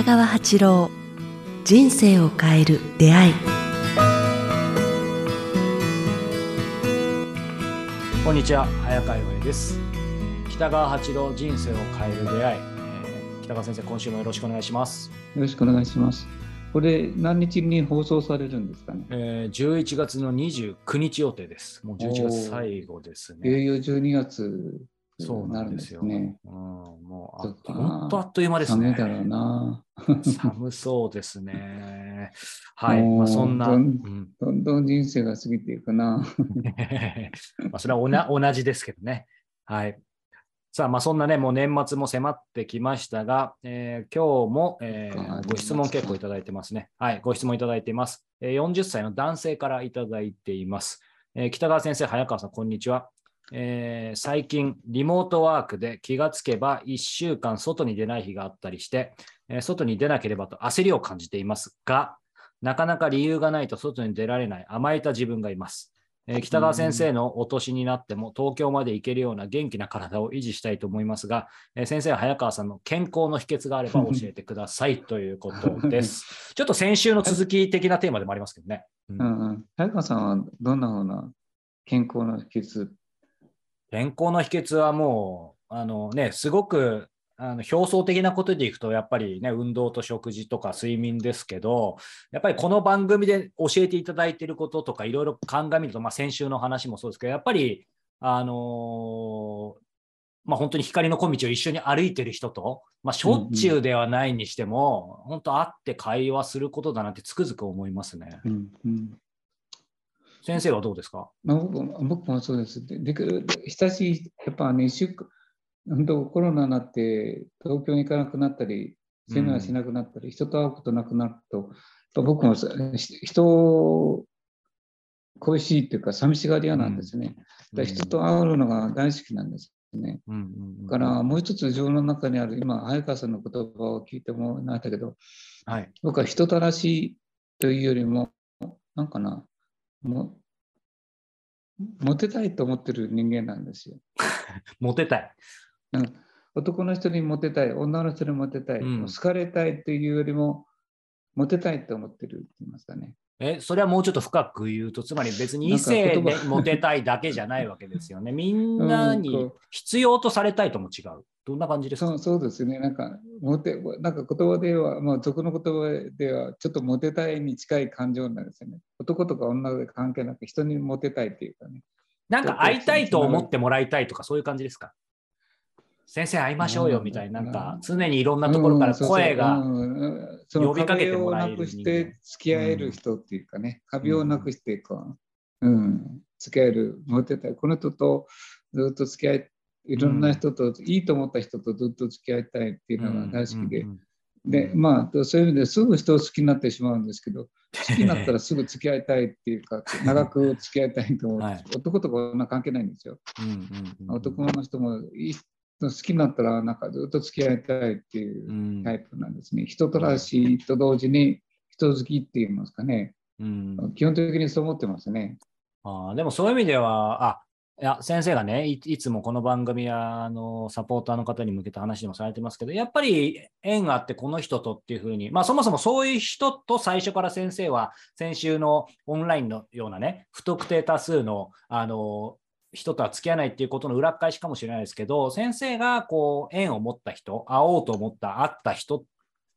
北川八郎人生を変える出会い。こんにちは早川洋平です。北川八郎人生を変える出会い、えー北川先生今週もよろしくお願いします、よろしくお願いします。これ、何日に放送されるんですかね？えー、11月の29日予定です。もう11月最後ですね。いよいよ12月そうになんですすね。うん、もうそっかあ本当あっという間ですね寒いだろうな。寒そうですね はい、まあ、そんな、どうんんどんどん人生が過ぎていくな。まあそれはおな同じですけどね。はい。さあ、まあそんなね、もう年末も迫ってきましたが、えー今日も、えーご質問結構いただいてますね。はい、ご質問いただいています。えー40歳の男性からいただいています。えー北川先生、早川さん、こんにちは。えー最近、リモートワークで気がつけば1週間外に出ない日があったりして、えー外に出なければと焦りを感じていますが、なかなか理由がないと外に出られない甘えた自分がいます。えー北川先生のお年になっても東京まで行けるような元気な体を維持したいと思いますが、えー先生は早川さんの健康の秘訣があれば 教えてくださいということです。ちょっと先週の続き的なテーマでもありますけどね。うんうんうん。早川さんはどんなふうな健康の秘訣健康の秘訣はもう、あのね、すごくあの表層的なことでいくと、やっぱりね、運動と食事とか睡眠ですけど、やっぱりこの番組で教えていただいていることとか、いろいろ鑑みると、まあ、先週の話もそうですけど、やっぱり、あのーまあ、本当に光の小道を一緒に歩いてる人と、まあ、しょっちゅうではないにしても、本当会って会話することだなってつくづく思いますね。うんうん先生はどうですか？まあ、僕も僕もそうです。でできる親しい、やっぱね、一週間本当コロナになって東京に行かなくなったり、セミナーしなくなったり、人と会うことなくなると、僕も人を恋しいっていうか、寂しがり屋なんですね。だから人と会うのが大好きなんですね。うんうんうんだからもう一つ自分の中にある、今、早川さんの言葉を聞いてもらったけど、はい。僕は人たらしいというよりも、なんかな、もモテたいと思ってる人間なんですよ。モテたい。うん男の人にモテたい、女の人にモテたい、うん好かれたいというよりも、モテたいと思ってるって言いますかね。え、それはもうちょっと深く言うと、つまり別に異性でモテたいだけじゃないわけですよね。みんなに必要とされたいとも違う。どんな感じですか？そうそうですね。なんか、モテ、なんか言葉では、まあ、俗の言葉では、ちょっとモテたいに近い感情なんですよね。男とか女で関係なく、人にモテたいっていうかね。なんか会いたいと思ってもらいたいとかそういう感じですか？先生会いましょうよみたいな、なんか常にいろんなところから声が、呼びかけてもらえる壁をなくして付き合える人っていうかね、壁をなくしてこう、うん、付き合える、モテたい。この人とずっと付き合い、いろんな人と、いいと思った人とずっと付き合いたいっていうのが大好きで、うんうんうんで、まあ、そういう意味ですぐ人を好きになってしまうんですけど、好きになったらすぐ付き合いたいっていうか、長く付き合いたいと思う。はい男とか女関係ないんですよ。うんうんうん男の人もいい人好きになったら、なんかずっと付き合いたいっていううんタイプなんですね。人とらしいと同時に人好きって言いますかね。うん基本的にそう思ってますね。あーでもそういう意味では、あいや先生がねい、いつもこの番組やあのサポーターの方に向けた話でもされてますけど、やっぱり縁があって、この人とっていうふうに、まあ、そもそもそういう人と最初から先生は、先週のオンラインのようなね、不特定多数のあの人とは付き合わないっていうことの裏返しかもしれないですけど、先生がこう縁を持った人、会おうと思った、会った人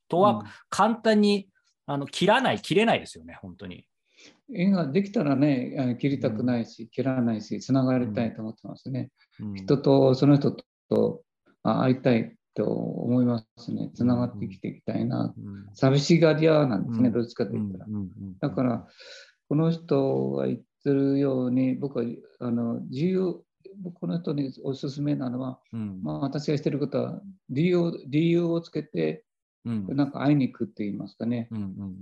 とは簡単に、あの切らない、切れないですよね、本当に。縁ができたらね、あの切りたくないし、切らないし、つながりたいと思ってますね。うん。人とその人とあ会いたいと思いますね。つながって生きていきたいな。うん。寂しがり屋なんですね、うん。どっちかと言ったら。だから、この人が言ってるように、僕はあの自由、僕この人におすすめなのは、うん。まあ、私がしてることは理由を、理由をつけて、うん。なんか会いに行くって言いますかね、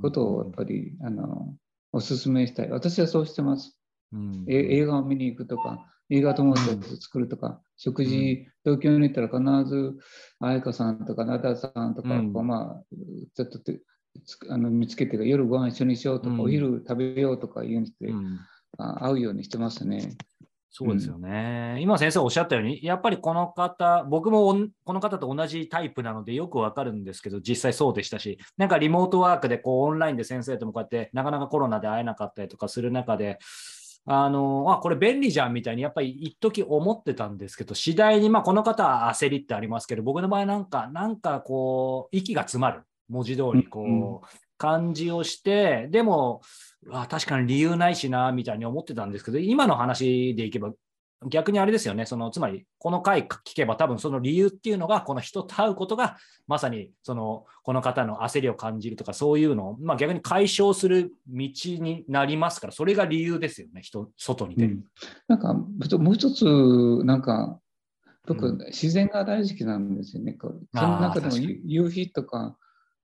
ことをやっぱりあのおすすめしたい。私はそうしてます。うんえ映画を見に行くとか、映画友達を作るとか、食事、東京に行ったら必ず彩香さんとか灘田さんとか、うんまあ、ちょっとあの見つけて夜ご飯一緒にしようとか、うんお昼食べようとか言うんで、うんあ会うようにしてますね。そうですよね。今先生おっしゃったように、やっぱりこの方、僕もこの方と同じタイプなのでよくわかるんですけど、実際そうでしたし、なんかリモートワークでこうオンラインで先生ともこうやってなかなかコロナで会えなかったりとかする中で、あのあこれ便利じゃんみたいにやっぱり一時思ってたんですけど、次第に、まあ、この方は焦りってありますけど、僕の場合なんか、なんかこう、息が詰まる、文字通りこう、うん。感じをして、でも、あ確かに理由ないしなみたいに思ってたんですけど、今の話でいけば、逆にあれですよね、そのつまり、この回聞けば、多分その理由っていうのが、この人と会うことが、まさにそのこの方の焦りを感じるとか、そういうのを、まあ、逆に解消する道になりますから、それが理由ですよね、人外に出る。うんなんかもう一つ、なんか、僕、うん自然が大好きなんですよね。こうあーその中でも夕日とか、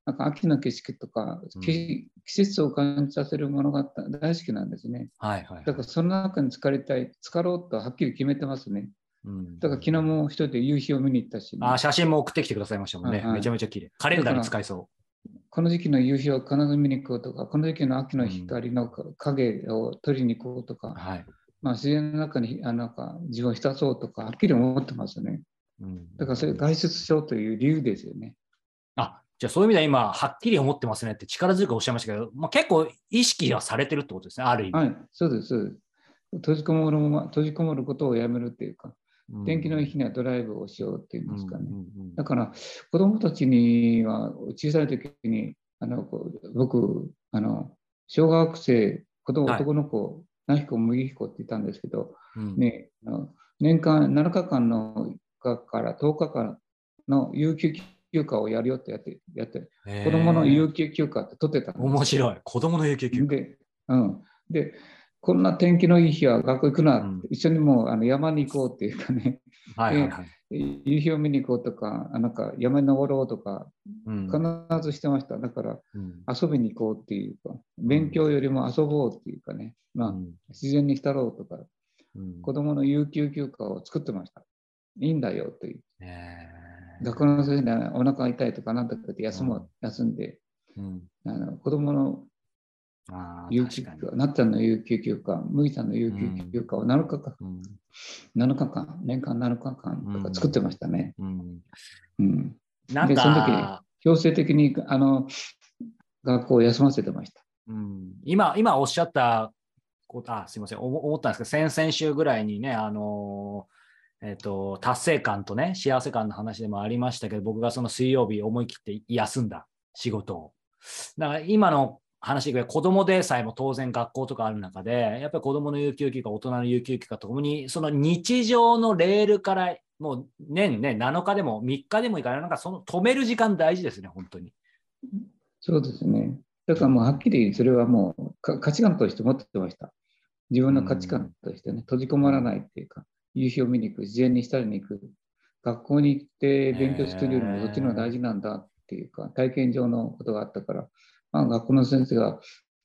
なんか秋の景色とか、うんき季節を感じさせるものが大好きなんですね。はいはい、だからその中に浸かりたい、浸かろうとはっきり決めてますね。うんだから昨日も一人で夕日を見に行ったし、あ写真も送ってきてくださいましたもんね。はいはいめちゃめちゃ綺麗。カレンダーに使えそこの時期の夕日を必ず見に行こうとか、この時期の秋の光の影を取りに行こうとか、う。はい。まあ、自然の中にあなんか自分を浸そうとか、はっきり思ってますね。うんだからそれ外出しようという理由ですよね。あじゃあそういう意味では今、はっきり思ってますねって力強くおっしゃいましたけど、まあ、結構意識はされてるってことですね、ある意味。はい、そうです、そうです。閉じこもるまま閉じこもることをやめるっていうか、うん天気のいい日にはドライブをしようっていうんですかね。うんうんうんだから子供たちには小さい時にあのこう僕あの小学生子供はい男の子、何彦麦彦って言ったんですけど、うんね、あの年間7日間のかから10日間の有給休暇をやるよってやってやって子供の有給休暇って取ってた面白い。子供の有給休暇。で,、うん、でこんな天気のいい日は学校行くな、うん一緒にもうあの山に行こうっていうかねはいはいはい。夕日を見に行こうとかあなんか山に登ろうとかうん必ずしてました。だからうん遊びに行こうっていうか、勉強よりも遊ぼうっていうかね、まあ、うん自然に浸ろうとか、うん子供の有給休暇を作ってました。いいんだよという。へ学校の先生でお腹痛いとかなんとかって休む、うん。休んで、ーうん。あの子供の有給休暇、なっちゃんの有給休暇、麦さんの有給休暇を7日間、うん。7日間、年間7日間とか作ってましたね。うん。うん。なんでその時か、強制的にあの学校を休ませてました。うん。今、今おっしゃったこと、あ、すみません、お思ったんですけど、先々週ぐらいにね、あのーえっ、と、達成感とね、幸せ感の話でもありましたけど、僕がその水曜日思い切って休んだ仕事を。だから今の話で子供でさえも当然学校とかある中で、やっぱり子供の有給休暇、大人の有給休暇ともに、その日常のレールから、もう年ね、7日でも3日でもいいから、なんかその止める時間大事ですね、本当に。そうですね。だからもうはっきりそれはもう価値観として持ってました。自分の価値観としてね、閉じこもらないっていうか、夕日を見に行く、自然に浸りに行く、学校に行って勉強するよりもそっちの方が大事なんだっていうか、体験上のことがあったから、まあ、学校の先生が、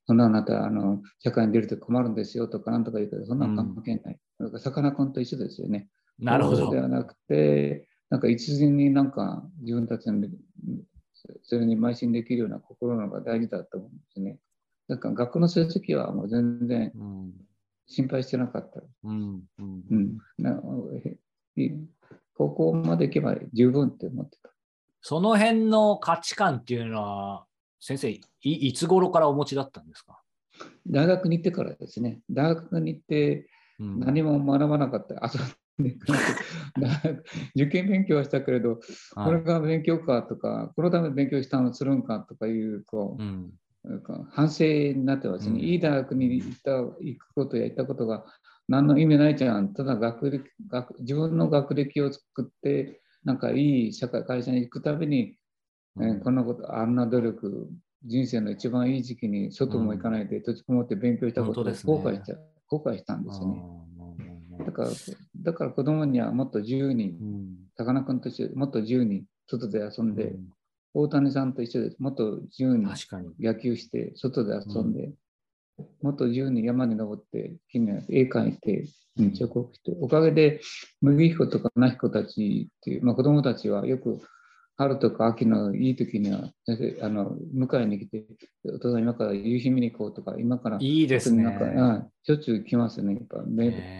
そんなあなたあの、社会に出ると困るんですよとかなんとか言うけど、そんなの関係ない。だからさかなクンと一緒ですよね。なるほどで。はなくて、なんか一時になんか自分たちのそれに邁進できるような心の方が大事だと思うんですね。だから学校の成績はもう全然うん心配してなかった。うんうん。うん、なえ高校まで行けば十分って思ってた。その辺の価値観っていうのは、先生い、いつ頃からお持ちだったんですか、大学に行ってからですね、大学に行ってうん。何も学ばなかった。遊んで大学受験勉強はしたけれど、はい。これが勉強かとか、このため勉強したのするんかとかいう、こう、うん反省になってますね。うん。いい大学に行った行くことや行ったことが何の意味ないじゃん。ただ学歴学自分の学歴を作って、なんかいい社会、会社に行くたびに、えーこんなこと、あんな努力、人生の一番いい時期に外も行かないで閉じこもって勉強したことを後悔した、後悔したんですよね。うんだから、だから子供にはもっと自由に、うん。さかなクンとしてもっと自由に外で遊んで、うん大谷さんと一緒です。もっと自由に。野球して、外で遊んで、もっと自由に山に登って、木に絵描いて、うん彫刻して、おかげで麦彦とか那彦たちっていう、まあ、子供たちはよく春とか秋のいい時には、あの迎えに来て、お父さん今から夕日見に行こうとか、今からいいですね。なんかあしょっちゅう来ますよね。やっぱコ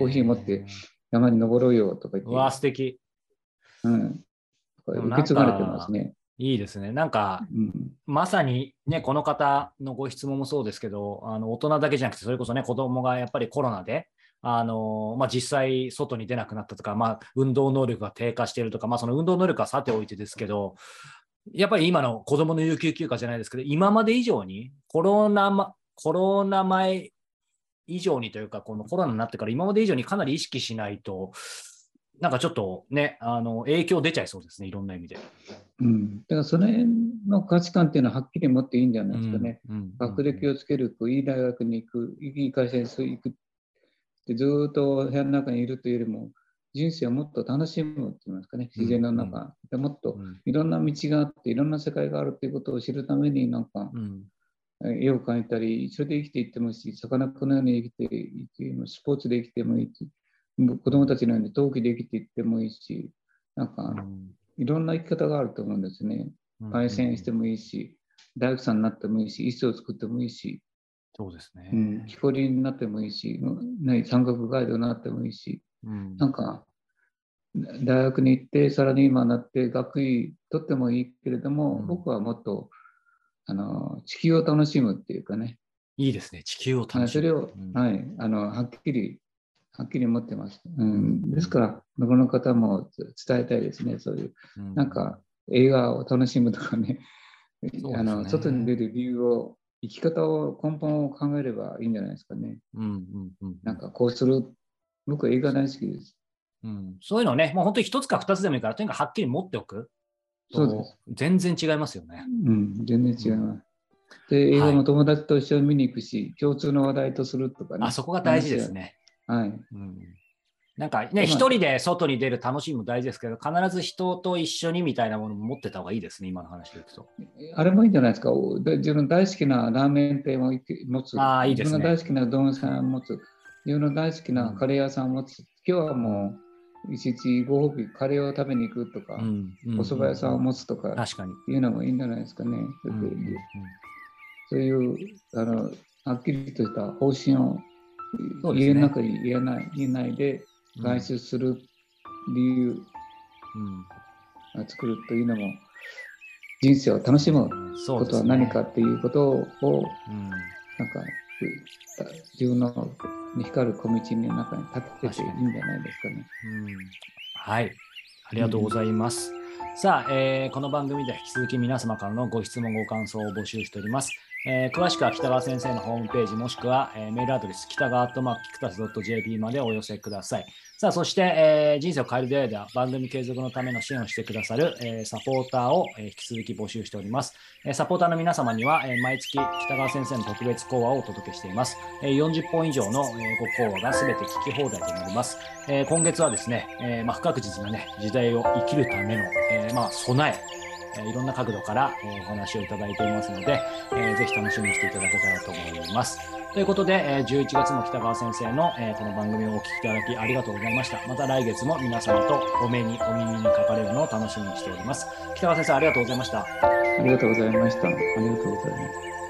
ーヒー持って山に登ろうよとか言って。うわ、素敵。うん。受け継がれてますね。いいですね。なんか、うん、まさにね、この方のご質問もそうですけど、あの大人だけじゃなくて、それこそね、子供がやっぱりコロナで、あのまあ、実際外に出なくなったとか、まあ、運動能力が低下しているとか、まあ、その運動能力はさておいてですけど、やっぱり今の子供の有給休暇じゃないですけど、今まで以上にコロナ、ま、コロナ前以上にというか、このコロナになってから今まで以上にかなり意識しないと、なんかちょっとね、あの影響出ちゃいそうですね、いろんな意味で。うん、だからその辺の価値観っていうのははっきり持っていいんじゃないですかね。うんうん学歴をつける、いい大学に行く、いい会社に行くでずーっと部屋の中にいるというよりも、人生をもっと楽しむって言いますかね、自然の中、でもっとうん。いろんな道があって、いろんな世界があるっていうことを知るために、なんか、うん。絵を描いたり、それで生きていってもいいし、魚このように生きていっても、スポーツで生きてもいいし、子供たちのように陶器で生きていってもいいし、なんか、いろんな生き方があると思うんですね。焙煎してもいいし、大工さんになってもいいし、椅子を作ってもいいし、そうですね。うん、木こりになってもいいし、ね、三角ガイドになってもいいし、うん。なんか、大学に行って、サラリーマンになって、学位取ってもいいけれども、うん。僕はもっとあの地球を楽しむっていうかね、いいですね。地球をはい楽しむ。それを、うん。はい、あのはっきり、はっきり持ってます。うん、ですから、この方も伝えたいですね、そういう。うんなんか、映画を楽しむとかね、すねあの外に出る理由を、生き方を、根本を考えればいいんじゃないですかね。うんうんうんなんか、こうする。僕は映画大好きです。うんそういうのね、もう本当に一つか二つでもいいから、とにかくはっきり持っておくとそうです。全然違いますよね。うん、全然違います。で、映画も友達と一緒に見に行くし、共通の話題とするとかね。あそこが大事ですね。はい。うんなんかまあね、一人で外に出る楽しみも大事ですけど、必ず人と一緒にみたいなものも持ってた方がいいですね、今の話でいくと。あれもいいんじゃないですか？自分の大好きなラーメン店を持つ。あーいいですね自分の大好きなうどん屋さんを持つ。自分の大好きなカレー屋さんを持つ。今日はもう、一日ご褒美、カレーを食べに行くとか、うんうんお蕎麦屋さんを持つとか、確かに。いうのもいいんじゃないですかね。うんうんうんそういう、あの、はっきりとした方針をそうですね。家の中に言えない、言えないで、外出する理由うん。を作るというのも、人生を楽しむことは何かっていうことを、うん。なんか、自分の光る小道の中に立てていいんじゃないですかね。うん。はい、ありがとうございます。さあ、えーこの番組では引き続き皆様からのご質問、ご感想を募集しております。えー詳しくは北川先生のホームページもしくは、えーメールアドレス北川アットマークキクタス .jp までお寄せください。さあ、そして、えー人生を変える出会いでは番組継続のための支援をしてくださる、えーサポーターを、えー引き続き募集しております。えーサポーターの皆様には、えー毎月北川先生の特別講話をお届けしています。えー40本以上の、えーご講話が全て聞き放題となります。えー今月はですね、えーまあ、不確実な、ね、時代を生きるための、えーまあ、備え、えいろんな角度から、えお話をいただいていますので、えーぜひ楽しみにしていただけたらと思います。ということで、え11月の北川先生の、えこの番組をお聞きいただきありがとうございました。また来月も皆様とお目にお耳にかかれるのを楽しみにしております。北川先生ありがとうございました。ありがとうございました。ありがとうございます。